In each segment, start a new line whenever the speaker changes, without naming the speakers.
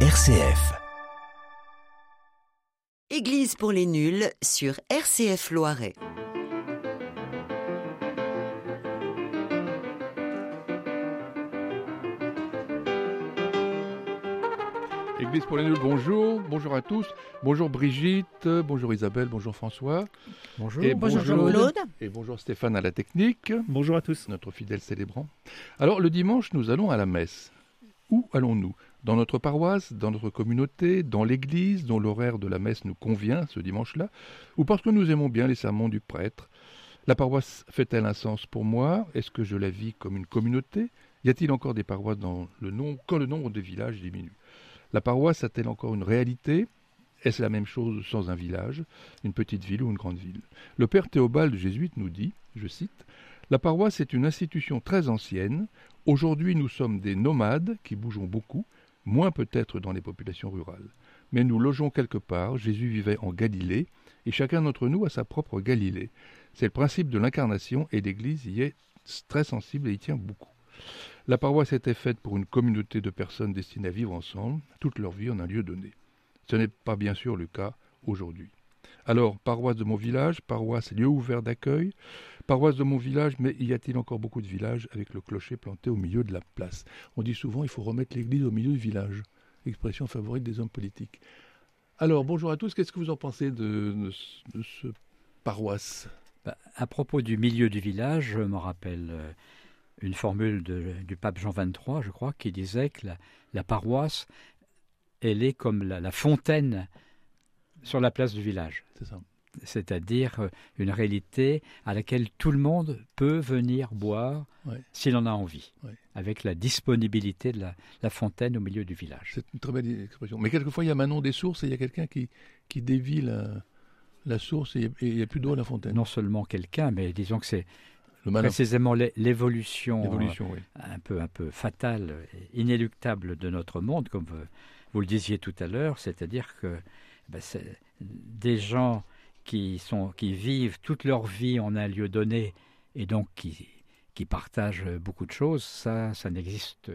RCF.
Église pour les nuls sur RCF Loiret.
Église pour les nuls, bonjour, bonjour à tous, bonjour Brigitte, bonjour Isabelle, bonjour François.
Bonjour.
Et
Bonjour
bonjour-
Jean-Claude.
Et bonjour Stéphane à la technique,
Bonjour à tous.
notre fidèle célébrant. Alors le dimanche, nous allons à la messe. Où allons-nous? Dans notre paroisse, dans notre communauté, dans l'église dont l'horaire de la messe nous convient ce dimanche-là, ou parce que nous aimons bien les sermons du prêtre. La paroisse fait-elle un sens pour moi? Est-ce que je la vis comme une communauté? Y a-t-il encore des paroisses dans le nombre, quand le nombre de villages diminue? La paroisse a-t-elle encore une réalité? Est-ce la même chose sans un village, une petite ville ou une grande ville? Le père Théobald jésuite nous dit, je cite, La paroisse est une institution très ancienne. Aujourd'hui, nous sommes des nomades qui bougeons beaucoup, moins peut-être dans les populations rurales. Mais nous logeons quelque part. Jésus vivait en Galilée, et chacun d'entre nous a sa propre Galilée. C'est le principe de l'incarnation, et l'Église y est très sensible et y tient beaucoup. La paroisse était faite pour une communauté de personnes destinées à vivre ensemble toute leur vie en un lieu donné. Ce n'est pas bien sûr le cas aujourd'hui. Alors, paroisse de mon village, paroisse lieu ouvert d'accueil, paroisse de mon village, mais y a-t-il encore beaucoup de villages avec le clocher planté au milieu de la place? On dit souvent il faut remettre l'église au milieu du village, expression favorite des hommes politiques. Alors, bonjour à tous, qu'est-ce que vous en pensez de, de ce- de ce paroisse?
Bah, à propos du milieu du village, je me rappelle euh, une formule de- du pape Jean XXIII, je crois, qui disait que la, la paroisse, elle est comme la, la fontaine sur la place du village.
C'est ça.
C'est-à-dire euh, une réalité à laquelle tout le monde peut venir boire s'il en a envie, avec la disponibilité de la, la fontaine au milieu du village.
C'est une très belle expression. Mais quelquefois, il y a Manon des sources et il y a quelqu'un qui, qui dévie la, la source et il n'y a plus d'eau à la fontaine.
Non seulement quelqu'un, mais disons que c'est précisément l'é- l'évolution euh,
oui.
un peu, un peu fatale, et inéluctable de notre monde, comme vous, vous le disiez tout à l'heure, c'est-à-dire que ben, des gens qui, sont, qui vivent toute leur vie en un lieu donné et donc qui, qui partagent beaucoup de choses, ça, ça n'existe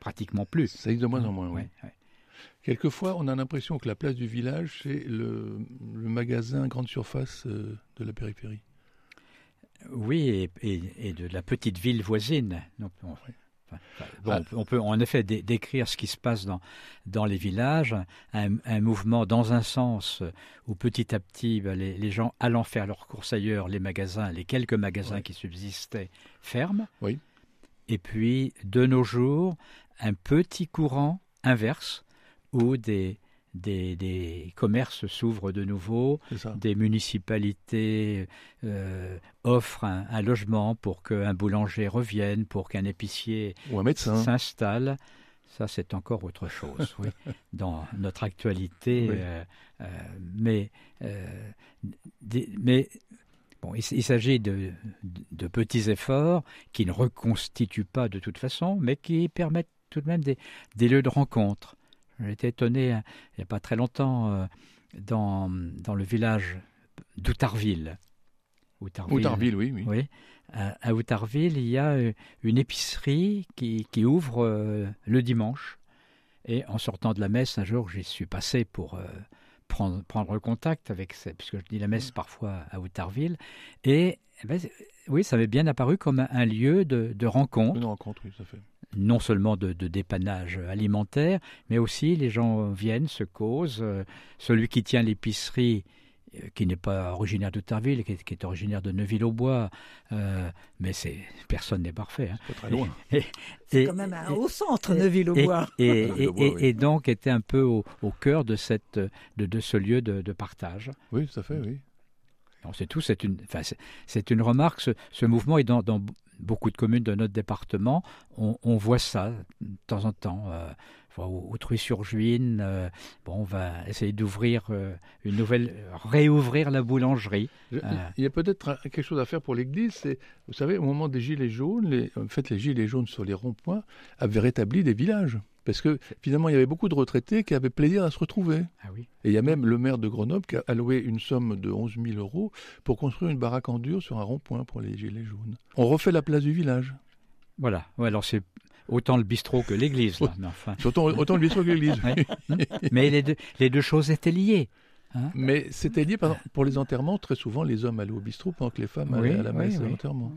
pratiquement plus.
Ça existe de moins en moins, oui.
Ouais, ouais.
Quelquefois, on a l'impression que la place du village, c'est le, le magasin grande surface euh, de la périphérie.
Oui, et, et- et de la petite ville voisine. Donc, on, bon, on peut- on peut en effet dé- décrire ce qui se passe dans, dans les villages, un, un mouvement dans un sens où petit à petit, ben, les, les gens allant faire leurs courses ailleurs, les magasins, les quelques magasins qui subsistaient, ferment.
Oui.
Et puis, de nos jours, un petit courant inverse où des, des, des commerces s'ouvrent de nouveau, des municipalités euh, offrent un, un logement pour qu'un boulanger revienne, pour qu'un épicier
Ou un médecin.
s'installe. Ça, c'est encore autre chose, oui, dans notre actualité.
Oui.
euh, euh, mais, des- mais bon, il, s'agit de, de- de petits efforts qui ne reconstituent pas de toute façon, mais qui permettent tout de même des, des lieux de rencontre. J'ai été étonné hein, il n'y a pas très longtemps euh, dans, dans le village d'Outarville. Outarville.
Outarville, oui, oui.
Oui. À, Outarville, il y a euh, une épicerie qui, qui ouvre euh, le dimanche. Et en sortant de la messe, un jour, j'y suis passé pour prendre, prendre contact avec, puisque je dis la messe parfois à Outarville. Et eh ben, oui, ça m'est bien apparu comme un, lieu de, de rencontre
Une rencontre, oui, ça fait.
non seulement de, de dépannage alimentaire, mais aussi les gens viennent, se causent. euh, celui qui tient l'épicerie, qui n'est pas originaire d'Outarville, qui, est- qui est originaire de Neuville-au-Bois, euh, mais c'est personne n'est parfait. hein.
Pas très loin.
C'est quand même un
et-
haut centre,
et-
Neuville-au-Bois.
Et, et,
Neuville-au-Bois,
et-
oui.
et donc était un peu au, au cœur de, cette, de, de ce lieu de, de partage.
Oui, tout à fait, oui.
Non, c'est tout, c'est une, enfin, c'est- c'est une remarque. Ce, ce mouvement est dans, dans beaucoup de communes de notre département. On, on voit ça de temps en temps. Euh, enfin, au- Autruy-sur-Juine, euh, bon, on va essayer d'ouvrir euh, une nouvelle, réouvrir la boulangerie.
Je-. Il y a peut-être quelque chose à faire pour l'Église. C'est, vous savez, au moment des Gilets jaunes, les, en fait, les Gilets jaunes sur les ronds-points avaient rétabli des villages. Parce que finalement, il y avait beaucoup de retraités qui avaient plaisir à se retrouver.
Ah oui.
Et il y a même le maire de Grenoble qui a alloué une somme de 11 000 euros pour construire une baraque en dur sur un rond-point pour les Gilets jaunes. On refait la place du village.
Voilà. Ouais, alors c'est autant le bistrot que l'église. là, mais enfin.
Autant, autant le bistrot que l'église.
Mais les deux, les deux choses étaient liées. hein.
Mais c'était dit, par exemple, pour les enterrements, très souvent, les hommes allaient au bistrot pendant que les femmes allaient
Oui,
à la messe
oui.
à l'enterrement.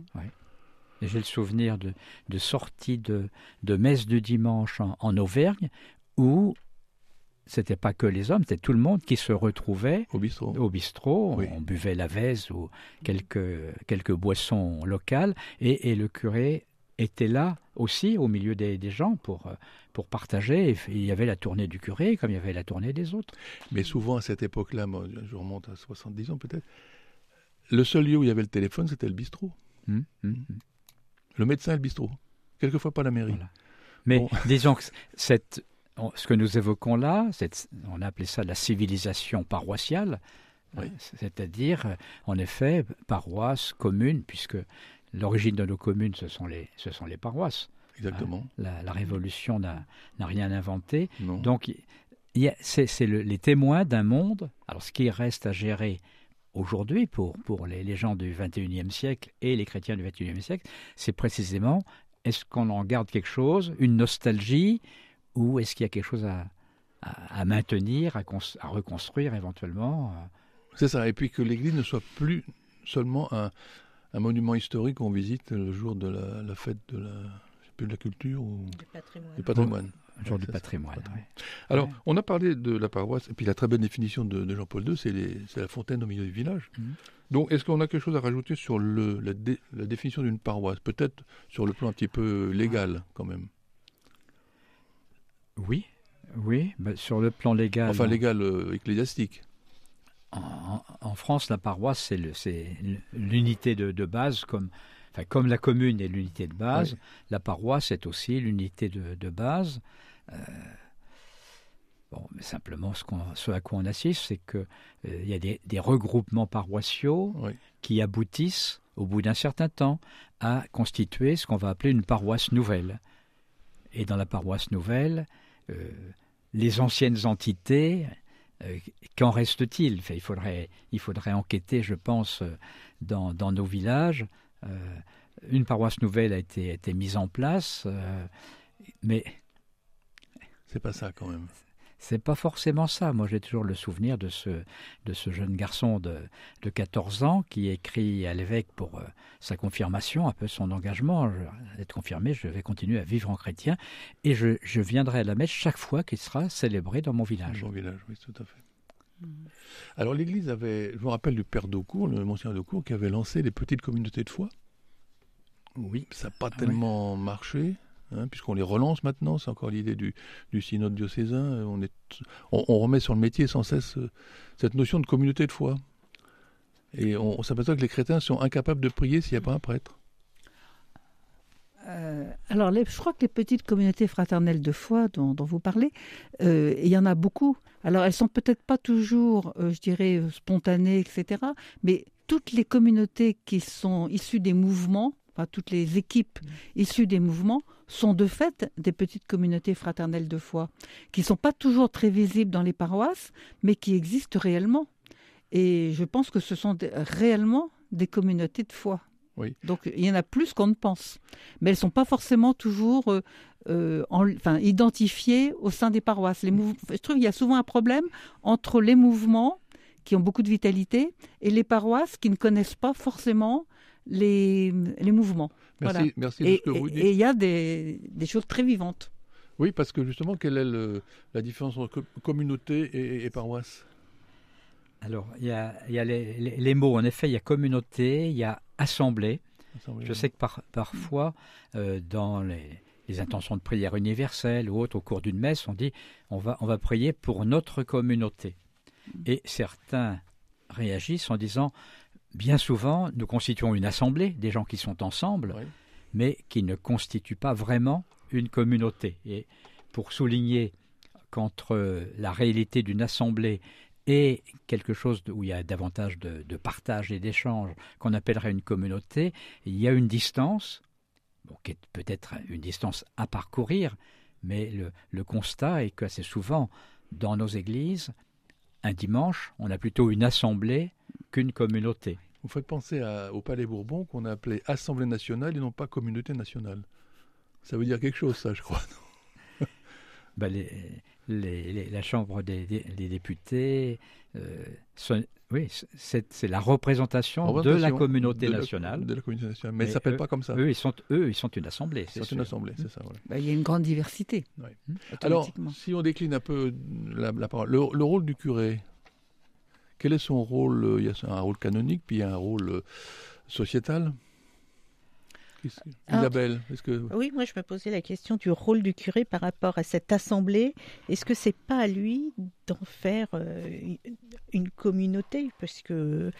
J'ai le souvenir de, de sorties de, de messe du dimanche en, en Auvergne où c'était pas que les hommes, c'était tout le monde qui se retrouvait
Au bistrot.
au bistrot.
Oui.
On buvait la vèze ou quelques, quelques boissons locales et, et le curé était là aussi au milieu des, des gens pour, euh, pour partager. Et il y avait la tournée du curé comme il y avait la tournée des autres.
Mais souvent, à cette époque-là, moi, je remonte à 70 ans peut-être, le seul lieu où il y avait le téléphone, c'était le bistrot.
Hum, hum, hum.
Le médecin et le bistrot. Quelquefois pas la mairie.
Voilà. Mais
Bon.
disons que cette, ce que nous évoquons là, cette- on a appelé ça la civilisation paroissiale,
Oui.
euh, c'est-à-dire, euh, en effet, paroisse, commune, puisque l'origine de nos communes, ce sont les, ce sont les paroisses.
Exactement.
La, la Révolution n'a rien inventé.
Non.
Donc, c'est le- les témoins d'un monde. Alors, ce qui reste à gérer aujourd'hui pour, pour les, les gens du 21e siècle et les chrétiens du 21e siècle, c'est précisément est-ce qu'on en garde quelque chose, une nostalgie, ou est-ce qu'il y a quelque chose à, à, à maintenir, à, à reconstruire éventuellement euh,
C'est ça. Et puis que l'église ne soit plus seulement un, un monument historique qu'on visite le jour de la, la fête de la, je sais plus, de la culture ou
Du patrimoine.
du patrimoine.
un jour
Ouais,
du
c'est ça.
patrimoine
patrimoine.
ouais.
Alors,
Ouais.
on a parlé de la paroisse, et puis la très bonne définition de, de Jean-Paul II, c'est la fontaine au milieu du village.
Mhm.
Donc, est-ce qu'on a quelque chose à rajouter sur le, la, dé- la définition d'une paroisse? Peut-être sur le plan un petit peu légal, quand même.
Oui, oui, bah, sur le plan légal.
Enfin, légal euh, ecclésiastique.
En, France, la paroisse, c'est l'unité de, de base, comme, enfin, comme la commune est l'unité de base,
Oui.
la paroisse est aussi l'unité de, de base. Euh, bon, mais simplement, ce, à quoi on assiste, c'est qu'il il y a des, des regroupements paroissiaux
Oui.
qui aboutissent, au bout d'un certain temps, à constituer ce qu'on va appeler une paroisse nouvelle. Et dans la paroisse nouvelle, euh, les anciennes entités, euh, qu'en reste-t-il? Enfin, il, faudrait, il faudrait enquêter, je pense, euh, dans, nos villages. Euh, une paroisse nouvelle a été, mise en place, mais
C'est pas ça, quand même.
C'est pas forcément ça. Moi, j'ai toujours le souvenir de ce, de ce jeune garçon de, de 14 ans qui écrit à l'évêque pour euh, sa confirmation, un peu son engagement. Je- D'être confirmé, je vais continuer à vivre en chrétien et je, je viendrai à la messe chaque fois qu'il sera célébré dans mon village.
Bon village, oui, tout à fait. Alors, l'église avait, je me rappelle du père d'Aucourt, le monseigneur d'Aucourt, qui avait lancé les petites communautés de foi.
Oui.
Ça n'a pas
Ah
tellement marché, hein, puisqu'on les relance maintenant. C'est encore l'idée du, synode diocésain. Euh, On, remet sur le métier sans cesse euh, cette notion de communauté de foi. Et on, on s'aperçoit que les chrétiens sont incapables de prier s'il n'y a pas un prêtre.
Euh, alors, je crois que les petites communautés fraternelles de foi dont, vous parlez, il y en a beaucoup. Alors, elles sont peut-être pas toujours, je dirais, spontanées, etc. Mais toutes les communautés qui sont issues des mouvements, enfin, toutes les équipes issues des mouvements, sont de fait des petites communautés fraternelles de foi, qui sont pas toujours très visibles dans les paroisses, mais qui existent réellement. Et je pense que ce sont des- réellement des communautés de foi.
Oui.
Donc il y en a plus qu'on ne pense, mais elles sont pas forcément toujours euh, euh, en- enfin, identifiées au sein des paroisses. Les Je trouve qu'il y a souvent un problème entre les mouvements qui ont beaucoup de vitalité et les paroisses qui ne connaissent pas forcément les, les mouvements.
Merci,
Voilà.
merci de
Et
ce que vous dites.
et il y a des, des choses très vivantes.
Oui, parce que justement, quelle est le- la différence entre co- communauté et, et paroisse?
Alors, il y a, il y a les, les- les mots. En effet, il y a communauté, il y a assemblée. Je sais que par- parfois, euh, dans les, les intentions de prière universelle ou autres, au cours d'une messe, on dit on va, on va prier pour notre communauté. Et certains réagissent en disant bien souvent, nous constituons une assemblée, des gens qui sont ensemble,
Oui.
mais qui ne constituent pas vraiment une communauté. Et pour souligner qu'entre la réalité d'une assemblée et quelque chose où il y a davantage de, de partage et d'échange qu'on appellerait une communauté, il y a une distance, bon, qui est peut-être une distance à parcourir, mais le, le constat est qu'assez souvent, dans nos églises, un dimanche, on a plutôt une assemblée qu'une communauté.
Vous faites penser à- au Palais Bourbon qu'on a appelé Assemblée nationale et non pas Communauté nationale. Ça veut dire quelque chose, ça, je crois.
Ben, les, les- les- la Chambre des, des- des députés, euh, sont- oui, c'est c'est la représentation, de la communauté
de la-
nationale.
De la communauté nationale. Mais,
Mais
elle s'appelle
eux-
pas comme ça.
Eux, ils sont, eux, ils sont une assemblée.
c'est
sûr.
une assemblée, c'est ça. voilà.
Bah, il y a une grande diversité. Hum,
Alors, si on décline un peu la, la parole, le, le rôle du curé, quel est son rôle euh, Il y a un rôle canonique, puis il y a un rôle euh, sociétal? Isabelle, est-ce que
Oui, moi je me posais la question du rôle du curé par rapport à cette assemblée. Est-ce que c'est pas à lui d'en faire euh, une- communauté? Parce que,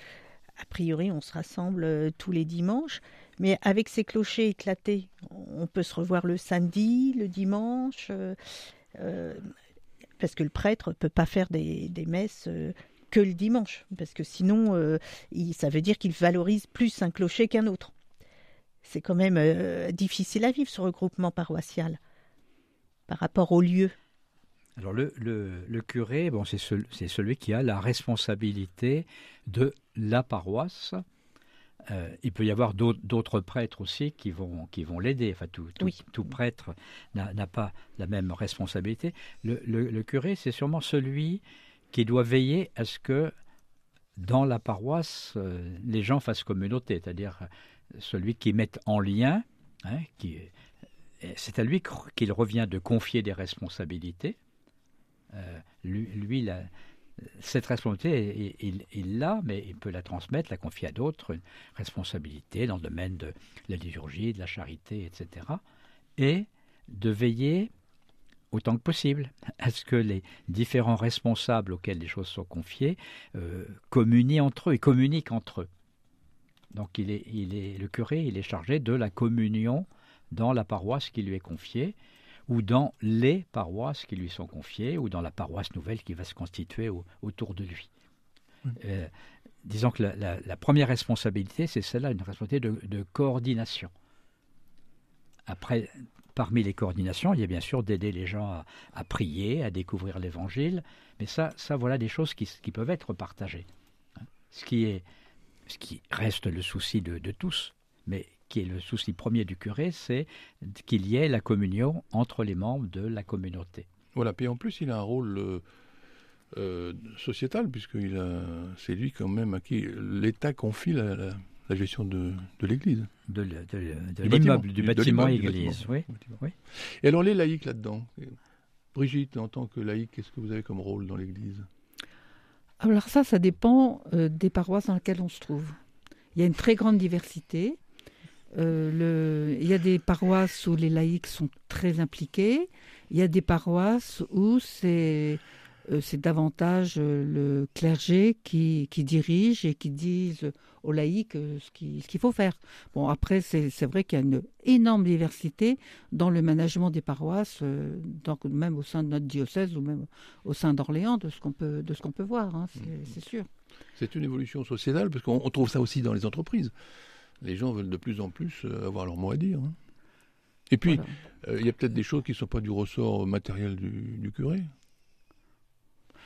a priori, on se rassemble tous les dimanches, mais avec ces clochers éclatés, on peut se revoir le samedi, le dimanche, euh, parce que le prêtre peut pas faire des, des messes. Que le dimanche, parce que sinon, euh, il- ça veut dire qu'il valorise plus un clocher qu'un autre. C'est quand même euh, difficile à vivre ce regroupement paroissial par rapport au lieu.
Alors le, le, le curé, bon, c'est cel- c'est celui qui a la responsabilité de la paroisse. Euh, il peut y avoir d'autres prêtres aussi qui vont, qui vont l'aider. Enfin, tout, tout,
Oui.
tout prêtre n'a pas la même responsabilité. Le curé, c'est sûrement celui qui doit veiller à ce que dans la paroisse, euh, les gens fassent communauté, c'est-à-dire euh, celui qui met en lien, hein, et c'est à lui qu- qu'il revient de confier des responsabilités. Euh, lui, cette responsabilité, il- il il l'a, mais il peut la transmettre, la confier à d'autres, une responsabilité dans le domaine de la liturgie, de la charité, etc. Et de veiller autant que possible à ce que les différents responsables auxquels les choses sont confiées euh, communient entre eux et communiquent entre eux? Donc il est, il est, le curé, il est chargé de la communion dans la paroisse qui lui est confiée, ou dans les paroisses qui lui sont confiées, ou dans la paroisse nouvelle qui va se constituer au- autour de lui. Euh, disons que la, la- la première responsabilité, c'est celle-là, une responsabilité de, de coordination. Après, parmi les coordinations, il y a bien sûr d'aider les gens à, prier, à découvrir l'Évangile, mais ça, ça voilà des choses qui, peuvent être partagées. Ce qui, reste le souci de, tous, mais qui est le souci premier du curé, c'est qu'il y ait la communion entre les membres de la communauté.
Voilà, puis en plus, il a un rôle euh, euh, sociétal, puisque c'est lui quand même à qui l'État confie la- la gestion de, de l'Église.
De, de de
Du
l'immeuble,
bâtiment.
du
De
bâtiment église.
bâtiment.
Oui. Oui.
Et alors les laïcs là-dedans Brigitte, en tant que laïque, qu'est-ce que vous avez comme rôle dans l'Église?
Alors ça, ça dépend euh, des paroisses dans lesquelles on se trouve. Il y a une très grande diversité. Euh, le- Il y a des paroisses où les laïcs sont très impliqués. Il y a des paroisses où c'est c'est davantage euh, le clergé qui, qui dirige et qui disent aux laïcs euh, ce qu'il faut faire. Bon, après, c'est vrai qu'il y a une énorme diversité dans le management des paroisses, euh, donc même au sein de notre diocèse ou même au sein d'Orléans, de ce qu'on peut, de ce qu'on peut voir, hein, c'est c'est sûr.
C'est une évolution sociétale, parce qu'on on trouve ça aussi dans les entreprises. Les gens veulent de plus en plus euh, avoir leur mot à dire. hein. Et puis,
Voilà.
euh, il y a peut-être des choses qui ne sont pas du ressort matériel du, du curé.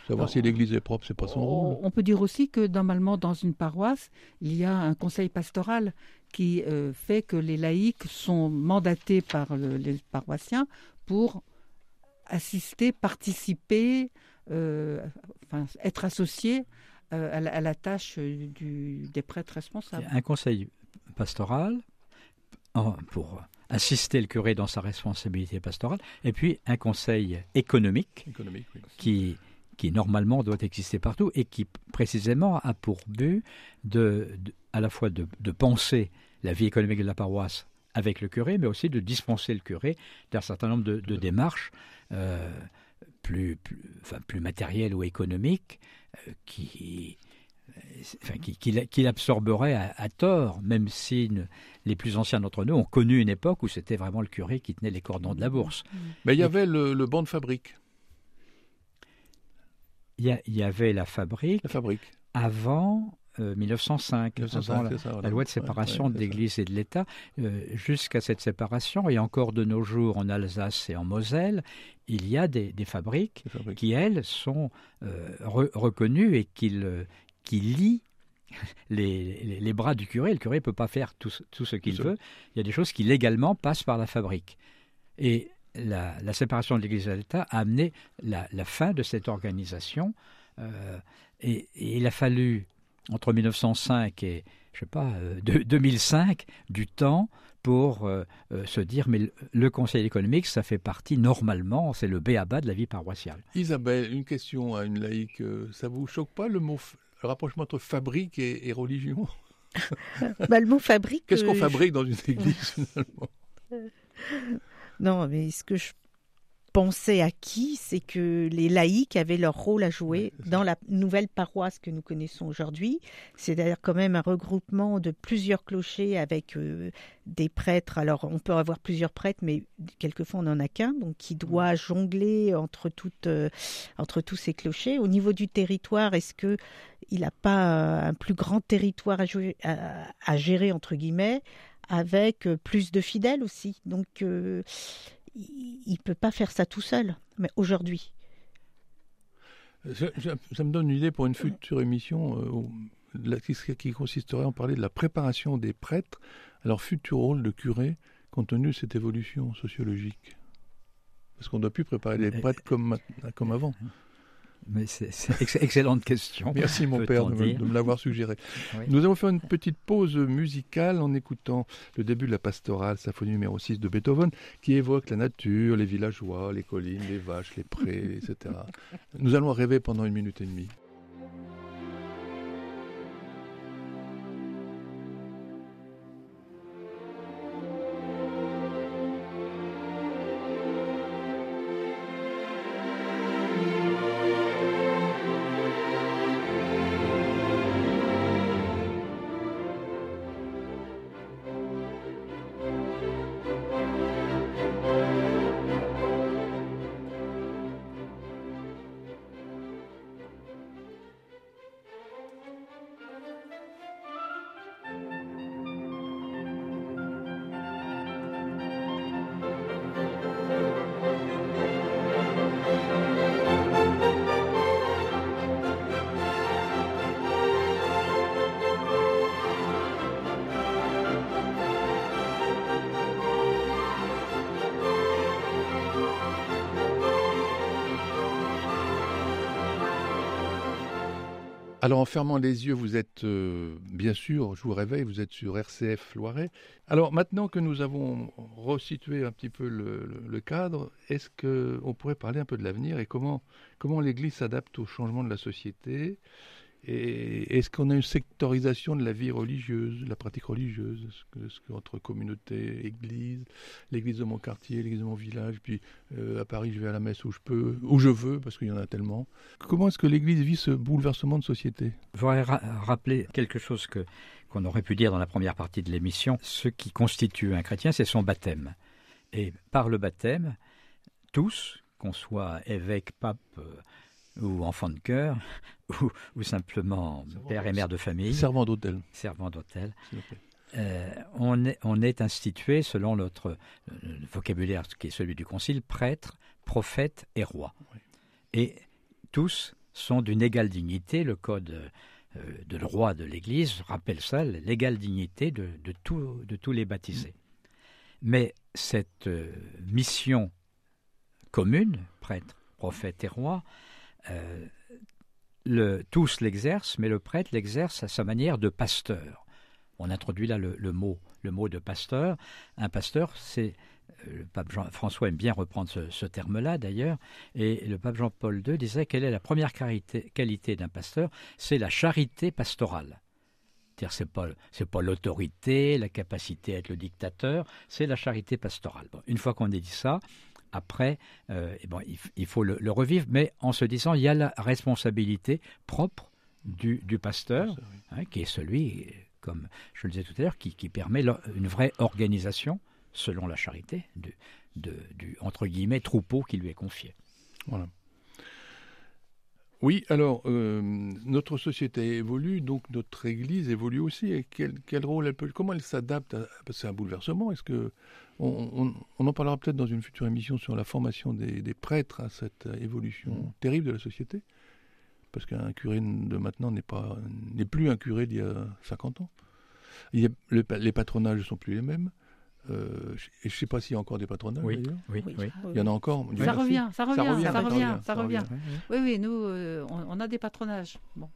Savoir
Alors,
si l'église est propre, c'est pas son rôle.
On, peut dire aussi que normalement, dans une paroisse, il y a un conseil pastoral qui euh, fait que les laïcs sont mandatés par le- les paroissiens pour assister, participer, euh, enfin, être associés euh, à, la, à la tâche du- des prêtres responsables.
Un conseil pastoral en- pour assister le curé dans sa responsabilité pastorale, et puis un conseil économique
Économique, oui.
qui, qui normalement doit exister partout et qui précisément a pour but de, de- à la fois de, de penser la vie économique de la paroisse avec le curé, mais aussi de dispenser le curé d'un certain nombre de, de démarches euh, plus, plus, enfin, plus matérielles ou économiques euh, qui, euh, enfin, qui- qu'il absorberait à, à tort, même si ne- les plus anciens d'entre nous ont connu une époque où c'était vraiment le curé qui tenait les cordons de la bourse.
Mais il y avait le, le banc de fabrique.
Il y, avait la fabrique
La fabrique.
avant euh, 1905,
1905,
avant la,
c'est ça, voilà.
la loi de séparation
ouais,
de l'Église et de l'État. Euh, Jusqu'à cette séparation, et encore de nos jours en Alsace et en Moselle, il y a des, des fabriques qui, elles, sont euh, re- reconnues et qui, le- qui lient les, les- les bras du curé. Le curé ne peut pas faire tout, ce- tout ce qu'il veut. Il y a des choses qui légalement passent par la fabrique. Et la, séparation de l'Église et de l'État a amené la, fin de cette organisation. Euh, et, il a fallu, entre 1905 et je sais pas, 2005, euh, du temps pour euh, se dire mais le Conseil économique, ça fait partie normalement, c'est le béaba de la vie paroissiale.
Isabelle, une question à une laïque, ça vous choque pas le mot, le rapprochement entre fabrique et, religion?
Bah, Le mot fabrique.
Qu'est-ce qu'on fabrique dans une église finalement?
non, mais ce que je pensais à qui, c'est que les laïcs avaient leur rôle à jouer dans la nouvelle paroisse que nous connaissons aujourd'hui. C'est d'ailleurs quand même un regroupement de plusieurs clochers avec euh, des prêtres. Alors on peut avoir plusieurs prêtres, mais quelquefois on n'en a qu'un, donc qui doit jongler entre, toutes, euh, entre tous ces clochers. Au niveau du territoire, est-ce que il n'a pas un plus grand territoire à, à gérer entre guillemets? Avec euh, plus de fidèles aussi. Donc, euh, il ne peut pas faire ça tout seul, mais aujourd'hui.
Ça, me donne une idée pour une future émission euh, qui, consisterait en parler de la préparation des prêtres à leur futur rôle de curé, compte tenu de cette évolution sociologique. Parce qu'on ne doit plus préparer les prêtres comme, comme avant.
Mais c'est excellente question.
Merci mon père de me, l'avoir suggéré. Nous allons faire une petite pause musicale en écoutant le début de la pastorale, symphonie numéro 6 de Beethoven, qui évoque la nature, les villageois, les collines, les vaches, les prés, etc. Nous allons rêver pendant une minute et demie. Alors en fermant les yeux, vous êtes euh, bien sûr, je vous réveille, vous êtes sur RCF Loiret. Alors maintenant que nous avons resitué un petit peu le, cadre, est-ce qu'on pourrait parler un peu de l'avenir et comment, comment l'Église s'adapte au changement de la société? Est-ce qu'on a une sectorisation de la vie religieuse, de la pratique religieuse? Que, entre communauté, église, l'église de mon quartier, l'église de mon village, puis euh, à Paris je vais à la messe où je peux, où je veux, parce qu'il y en a tellement. Comment est-ce que l'église vit ce bouleversement de société?
Je voudrais rappeler quelque chose que qu'on aurait pu dire dans la première partie de l'émission. Ce qui constitue un chrétien, c'est son baptême. Et par le baptême, tous, qu'on soit évêque, pape, ou enfant de cœur, ou, simplement père et mère de famille.
Servant d'hôtel.
Servant d'hôtel. Euh, on, est, on est institué, selon notre euh, vocabulaire qui est celui du Concile, prêtre, prophète et roi. Et tous sont d'une égale dignité. Le code euh, de roi de l'Église rappelle ça, l'égale dignité de, de, de tous les baptisés. Mais cette mission commune, prêtre, prophète et roi, euh, le, tous l'exercent, mais le prêtre l'exerce à sa manière de pasteur. On introduit là le, mot, le mot de pasteur. Un pasteur, c'est euh, le pape François aime bien reprendre ce, terme-là d'ailleurs, et le pape Jean-Paul II disait quelle est la première qualité, d'un pasteur C'est la charité pastorale. C'est pas pas l'autorité, la capacité à être le dictateur, c'est la charité pastorale. une fois qu'on a dit ça, après, euh, bon, il, faut le, revivre, mais en se disant il y a la responsabilité propre du, pasteur, hein, qui est celui, comme je le disais tout à l'heure, qui, permet une vraie organisation, selon la charité, du, du entre guillemets troupeau qui lui est confié.
Voilà. Oui, alors euh, notre société évolue, donc notre Église évolue aussi. Et quel, quel rôle elle peut, comment elle s'adapte C'est un bouleversement. Est-ce que on, en parlera peut-être dans une future émission sur la formation des, prêtres à cette évolution mm. terrible de la société, parce qu'un curé de maintenant n'est pas n'est plus un curé d'il y a 50 ans. Il les patronages ne sont plus les mêmes. Euh, et je ne sais pas s'il y a encore des patronages
Oui,
d'ailleurs.
oui,
Oui.
Il y en a encore.
Ça revient, ça revient, ça
revient,
revient,
ça revient, ça
revient.
revient.
Oui, oui, nous, euh, on, on a des patronages. Bon.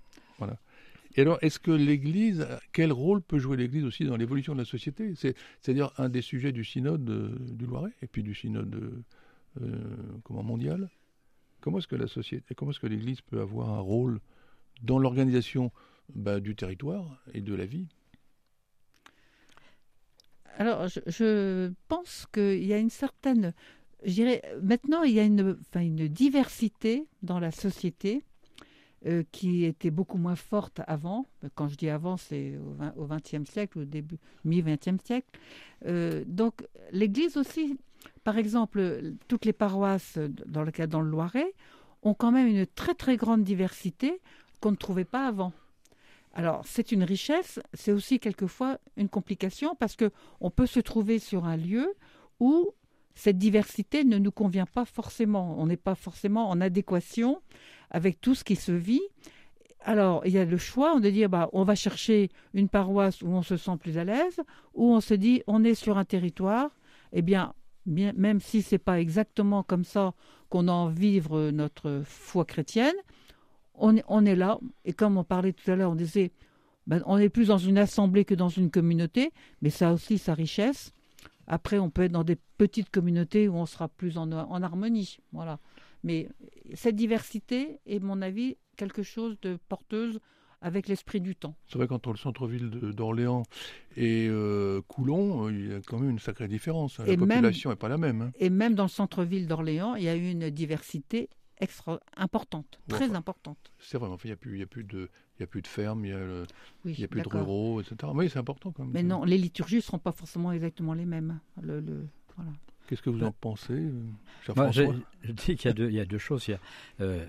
Et alors, est-ce que l'Église, quel rôle peut jouer l'Église aussi dans l'évolution de la société? C'est- C'est-à-dire un des sujets du synode euh, du Loiret et puis du synode euh, comment, mondial? Comment est-ce que la société, comment est-ce que l'Église peut avoir un rôle dans l'organisation bah, du territoire et de la vie?
Alors, je, pense qu'il y a une certaine. Je dirais, maintenant, il y a une diversité dans la société euh, qui était beaucoup moins forte avant. Quand je dis avant, c'est au XXe siècle, au début, mi-XXe siècle. Euh, donc, l'Église aussi, par exemple, toutes les paroisses, dans le cas dans le Loiret, ont quand même une très très grande diversité qu'on ne trouvait pas avant. Alors, c'est une richesse, c'est aussi quelquefois une complication parce que on peut se trouver sur un lieu où cette diversité ne nous convient pas forcément. On n'est pas forcément en adéquation avec tout ce qui se vit. Alors, il y a le choix de dire, bah, on va chercher une paroisse où on se sent plus à l'aise, où on se dit, on est sur un territoire, eh bien, même si c'est pas exactement comme ça qu'on de vivre notre foi chrétienne, on est, on est là. Et comme on parlait tout à l'heure, on disait, ben, on est plus dans une assemblée que dans une communauté, mais ça a aussi sa richesse. Après, on peut être dans des petites communautés où on sera plus en, en harmonie. Voilà. Mais cette diversité est, à mon avis, quelque chose de porteuse avec l'esprit du temps.
C'est vrai qu'entre le centre-ville d'Orléans et euh, Coulon, euh, il y a quand même une sacrée différence. hein. La
Et
population n'est pas la même. hein.
Et même dans le centre-ville d'Orléans, il y a eu une diversité extra importante, très
enfin,
importante.
C'est vrai, enfin, il n'y a, plus- y a, plus de- il y a plus de fermes, il n'y a, le-
Oui,
il y a plus de ruraux, etc. Oui, c'est important quand même.
Mais non, les liturgies ne seront pas forcément exactement les mêmes. Le, le- voilà.
Qu'est-ce que vous
Bah,
en pensez, euh, cher François?
je dis qu'il y, a deux- il y a deux choses. Il y a, euh,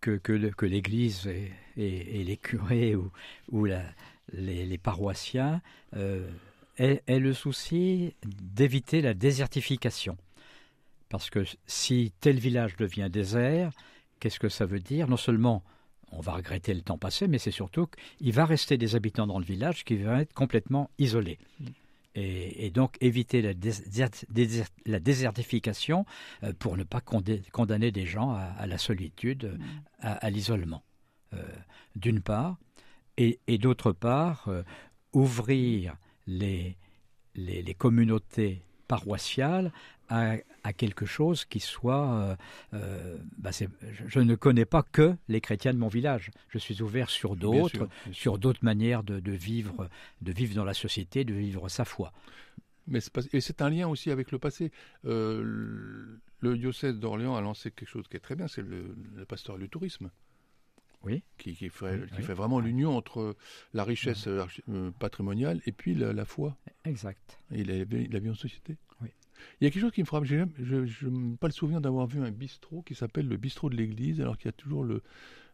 que, que, le- que l'Église et, et- et les curés ou, ou la- les, les paroissiens euh, aient, aient le souci d'éviter la désertification. Parce que si tel village devient désert, qu'est-ce que ça veut dire? Non seulement on va regretter le temps passé, mais c'est surtout qu'il va rester des habitants dans le village qui vont être complètement isolés. Et, et donc éviter la, désert- désert- la désertification euh, pour ne pas condamner des gens à, à la solitude, euh, à, à l'isolement, euh, d'une part, et, et d'autre part, euh, ouvrir les, les, les communautés paroissiales à, à quelque chose qui soit... euh, euh, bah, je, je ne connais pas que les chrétiens de mon village. Je suis ouvert sur d'autres, sur d'autres manières de, de vivre, de vivre dans la société, de vivre sa foi.
Mais c'est pas- et c'est un lien aussi avec le passé. Euh, le- le diocèse d'Orléans a lancé quelque chose qui est très bien, c'est le, le pastoral du tourisme.
Oui.
Qui, qui fait,
Oui,
qui
oui.
fait vraiment l'union entre la richesse euh, euh, patrimoniale et puis la, la foi
Exact.
et la, la vie en société.
Oui.
Il y a quelque chose qui me frappe. Je n'ai pas le souvenir d'avoir vu un bistrot qui s'appelle le bistrot de l'église, alors qu'il y a toujours le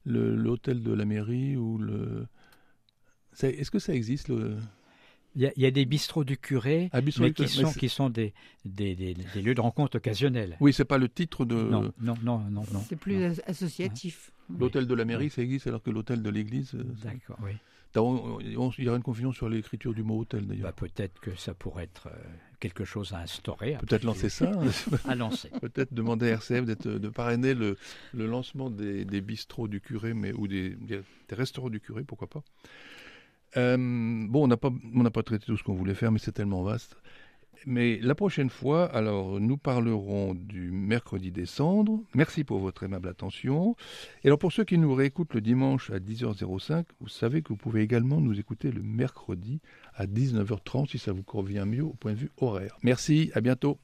l'hôtel de la mairie ou le. Est-ce que ça existe le...
Il y, a, y a des bistrots du curé,
Ah, bistrot
mais
du
qui
curé,
sont, qui sont des, des, des- des lieux de rencontre occasionnels.
Oui, c'est pas le titre de
Non, non, non, non, non.
C'est plus
non.
associatif.
l'hôtel de la mairie, ça existe, alors que l'hôtel de l'église. euh,
D'accord, oui.
Il y aura une confusion sur l'écriture du mot hôtel d'ailleurs.
Bah, peut-être que ça pourrait être euh, quelque chose à instaurer.
Peut-être lancer ça. hein.
À lancer.
Peut-être demander à RCF d'être- de parrainer le, le lancement des, des bistrots du curé, mais, ou des- des restaurants du curé, pourquoi pas. Euh, bon, on n'a pas, pas traité tout ce qu'on voulait faire, mais c'est tellement vaste. Mais la prochaine fois, alors, nous parlerons du mercredi des cendres. Merci pour votre aimable attention. Et alors, pour ceux qui nous réécoutent le dimanche à 10h05, vous savez que vous pouvez également nous écouter le mercredi à 19h30 si ça vous convient mieux au point de vue horaire. Merci, à bientôt.